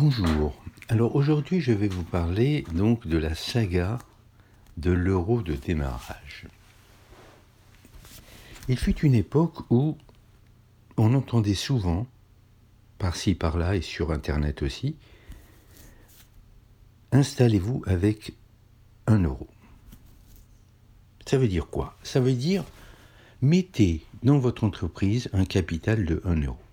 Bonjour. Alors aujourd'hui, je vais vous parler donc de la saga de l'euro de démarrage. Il fut une époque où on entendait souvent, par-ci par-là et sur Internet aussi, installez-vous avec un euro. Ça veut dire quoi? Ça veut dire mettez dans votre entreprise un capital de 1 euro.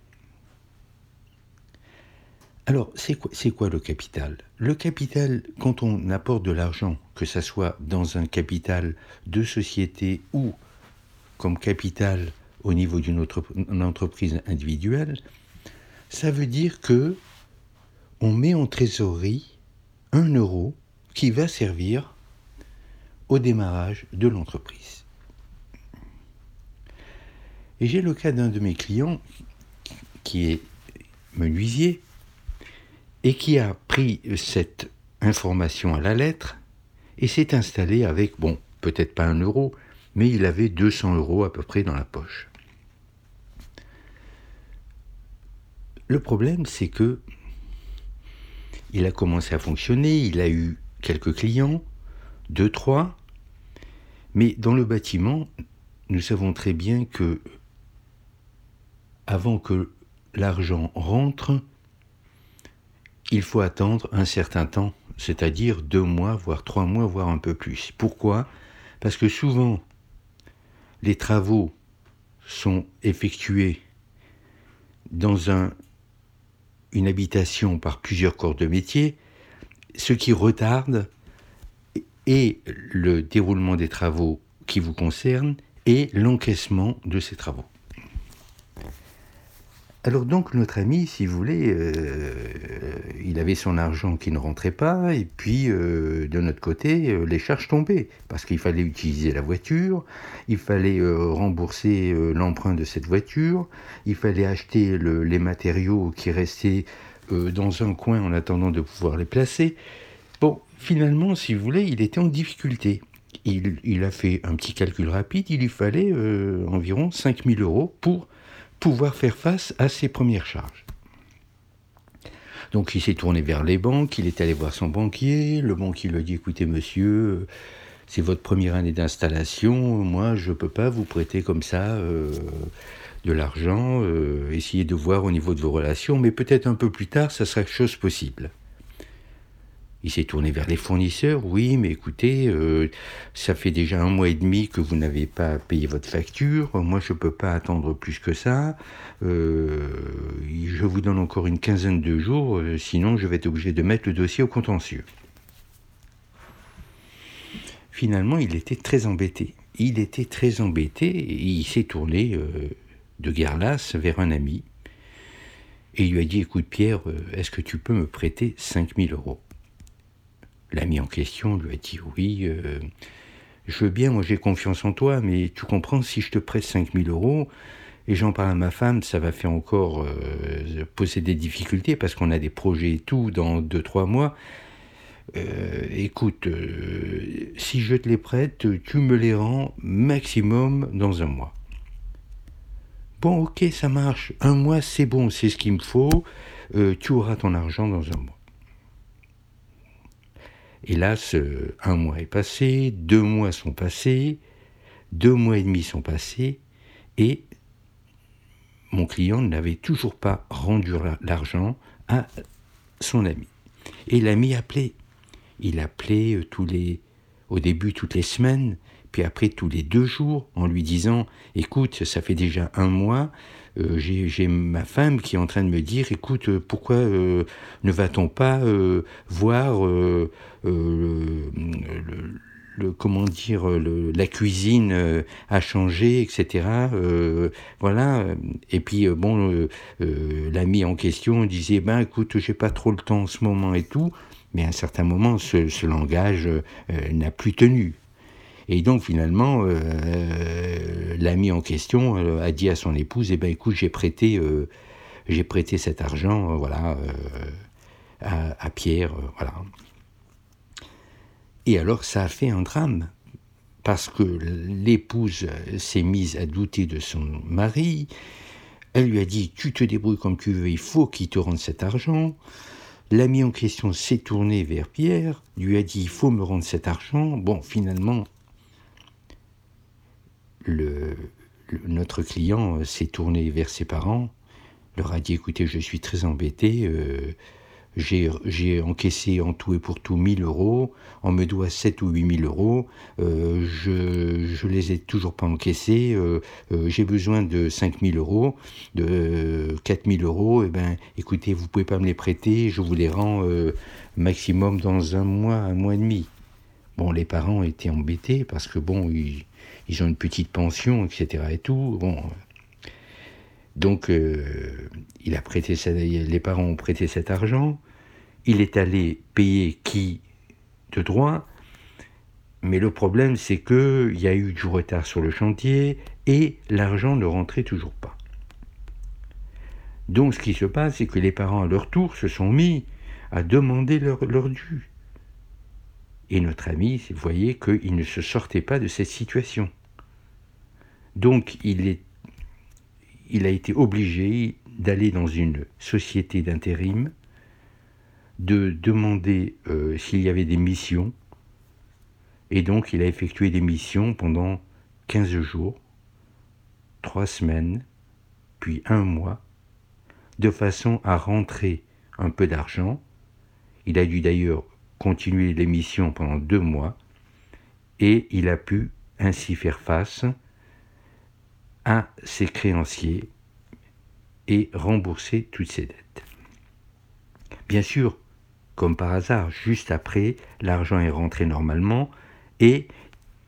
Alors, c'est quoi, le capital? Le capital, quand on apporte de l'argent, que ce soit dans un capital de société ou comme capital au niveau d'une entreprise individuelle, ça veut dire que on met en trésorerie un euro qui va servir au démarrage de l'entreprise. Et j'ai le cas d'un de mes clients qui est menuisier et qui a pris cette information à la lettre et s'est installé avec, bon, peut-être pas un euro, mais il avait 200 euros à peu près dans la poche. Le problème, c'est que il a commencé à fonctionner, il a eu quelques clients, deux, trois, mais dans le bâtiment, nous savons très bien que avant que l'argent rentre, il faut attendre un certain temps, c'est-à-dire deux mois, voire trois mois, voire un peu plus. Pourquoi? Parce que souvent, les travaux sont effectués dans un, une habitation par plusieurs corps de métier, ce qui retarde et le déroulement des travaux qui vous concernent et l'encaissement de ces travaux. Alors donc notre ami, si vous voulez, euh, il avait son argent qui ne rentrait pas, et puis euh, de notre côté, euh, les charges tombaient, parce qu'il fallait utiliser la voiture, il fallait rembourser l'emprunt de cette voiture, il fallait acheter les matériaux qui restaient dans un coin en attendant de pouvoir les placer. Bon, finalement, si vous voulez, il était en difficulté. Il, il a fait un petit calcul rapide, il lui fallait environ 5000 euros pour pouvoir faire face à ses premières charges. Donc il s'est tourné vers les banques, il est allé voir son banquier, le banquier lui a dit écoutez monsieur, c'est votre première année d'installation, moi je ne peux pas vous prêter comme ça euh, de l'argent, euh, essayez de voir au niveau de vos relations, mais peut-être un peu plus tard ça sera chose possible. Il s'est tourné vers les fournisseurs. Oui, mais écoutez, euh, ça fait déjà un mois et demi que vous n'avez pas payé votre facture. Moi, je ne peux pas attendre plus que ça. Euh, je vous donne encore une quinzaine de jours, euh, sinon je vais être obligé de mettre le dossier au contentieux. Finalement, il était très embêté. Il était très embêté et il s'est tourné de guerre lasse vers un ami et il lui a dit Écoute, Pierre, est-ce que tu peux me prêter 5000 euros? L'ami en question lui a dit oui, euh, je veux bien, moi j'ai confiance en toi, mais tu comprends, si je te prête 5000 euros, et j'en parle à ma femme, ça va faire encore euh, poser des difficultés parce qu'on a des projets et tout dans 2-3 mois. Euh, écoute, si je te les prête, tu me les rends maximum dans un mois. Bon, ok, ça marche. Un mois, c'est bon, c'est ce qu'il me faut. tu auras ton argent dans un mois. Hélas, un mois est passé, deux mois sont passés, deux mois et demi sont passés, et mon client n'avait toujours pas rendu l'argent à son ami. Et l'ami appelait. Il appelait euh, tous les, au début toutes les semaines, puis après tous les deux jours, en lui disant Écoute, ça fait déjà un mois, euh, j'ai ma femme qui est en train de me dire écoute euh, pourquoi euh, ne va-t-on pas voir le, comment dire la cuisine a changé etc voilà. Et puis bon l'ami en question disait ben écoute j'ai pas trop le temps en ce moment et tout mais à un certain moment ce langage n'a plus tenu et donc finalement, euh, l'ami en question euh, a dit à son épouse, eh ben écoute, j'ai prêté, euh, j'ai prêté cet argent, voilà, à, Pierre, voilà. Et alors ça a fait un drame parce que l'épouse s'est mise à douter de son mari. Elle lui a dit Tu te débrouilles comme tu veux, il faut qu'il te rende cet argent. L'ami en question s'est tourné vers Pierre, lui a dit il faut me rendre cet argent. Bon, finalement, le, notre client s'est tourné vers ses parents, leur a dit écoutez, je suis très embêté, euh, j'ai encaissé en tout et pour tout 1000 euros, on me doit 7 ou 8 000 euros, euh, je ne les ai toujours pas encaissés, euh, euh, j'ai besoin de 5 000 euros, de 4 000 euros, et eh ben, écoutez, vous pouvez pas me les prêter, je vous les rends maximum dans un mois, un mois et demi. Bon, les parents étaient embêtés parce que bon, ils, ils ont une petite pension, etc. et tout. Donc, il a prêté, les parents ont prêté cet argent il est allé payer qui de droit, mais le problème c'est qu'il y a eu du retard sur le chantier et l'argent ne rentrait toujours pas. Donc ce qui se passe, c'est que les parents à leur tour se sont mis à demander leur, dû. Et notre ami, voyez qu'il ne se sortait pas de cette situation. Donc il, est, il a été obligé d'aller dans une société d'intérim de demander euh, s'il y avait des missions. Et donc il a effectué des missions pendant 15 jours, 3 semaines, puis un mois, de façon à rentrer un peu d'argent. Il a dû d'ailleurs continuer les missions pendant deux mois et il a pu ainsi faire face à ses créanciers et rembourser toutes ses dettes. Bien sûr, comme par hasard, juste après, l'argent est rentré normalement et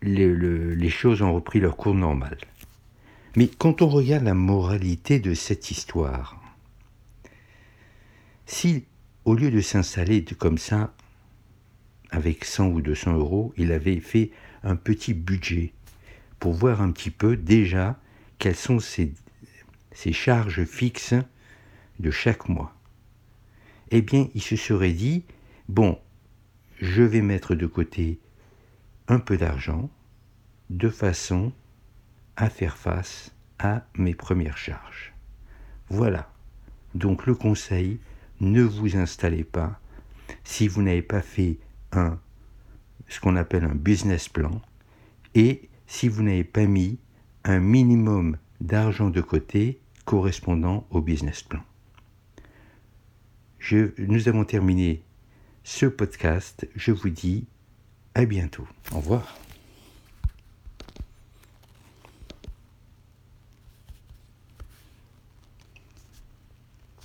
les choses ont repris leur cours normal. Mais quand on regarde la moralité de cette histoire, si au lieu de s'installer comme ça, avec 100 ou 200 euros, il avait fait un petit budget pour voir un petit peu déjà quelles sont ses charges fixes de chaque mois eh bien, il se serait dit, bon, je vais mettre de côté un peu d'argent de façon à faire face à mes premières charges. Voilà. Donc le conseil, ne vous installez pas si vous n'avez pas fait un ce qu'on appelle un business plan et si vous n'avez pas mis un minimum d'argent de côté correspondant au business plan nous avons terminé ce podcast. Je vous dis à bientôt. Au revoir.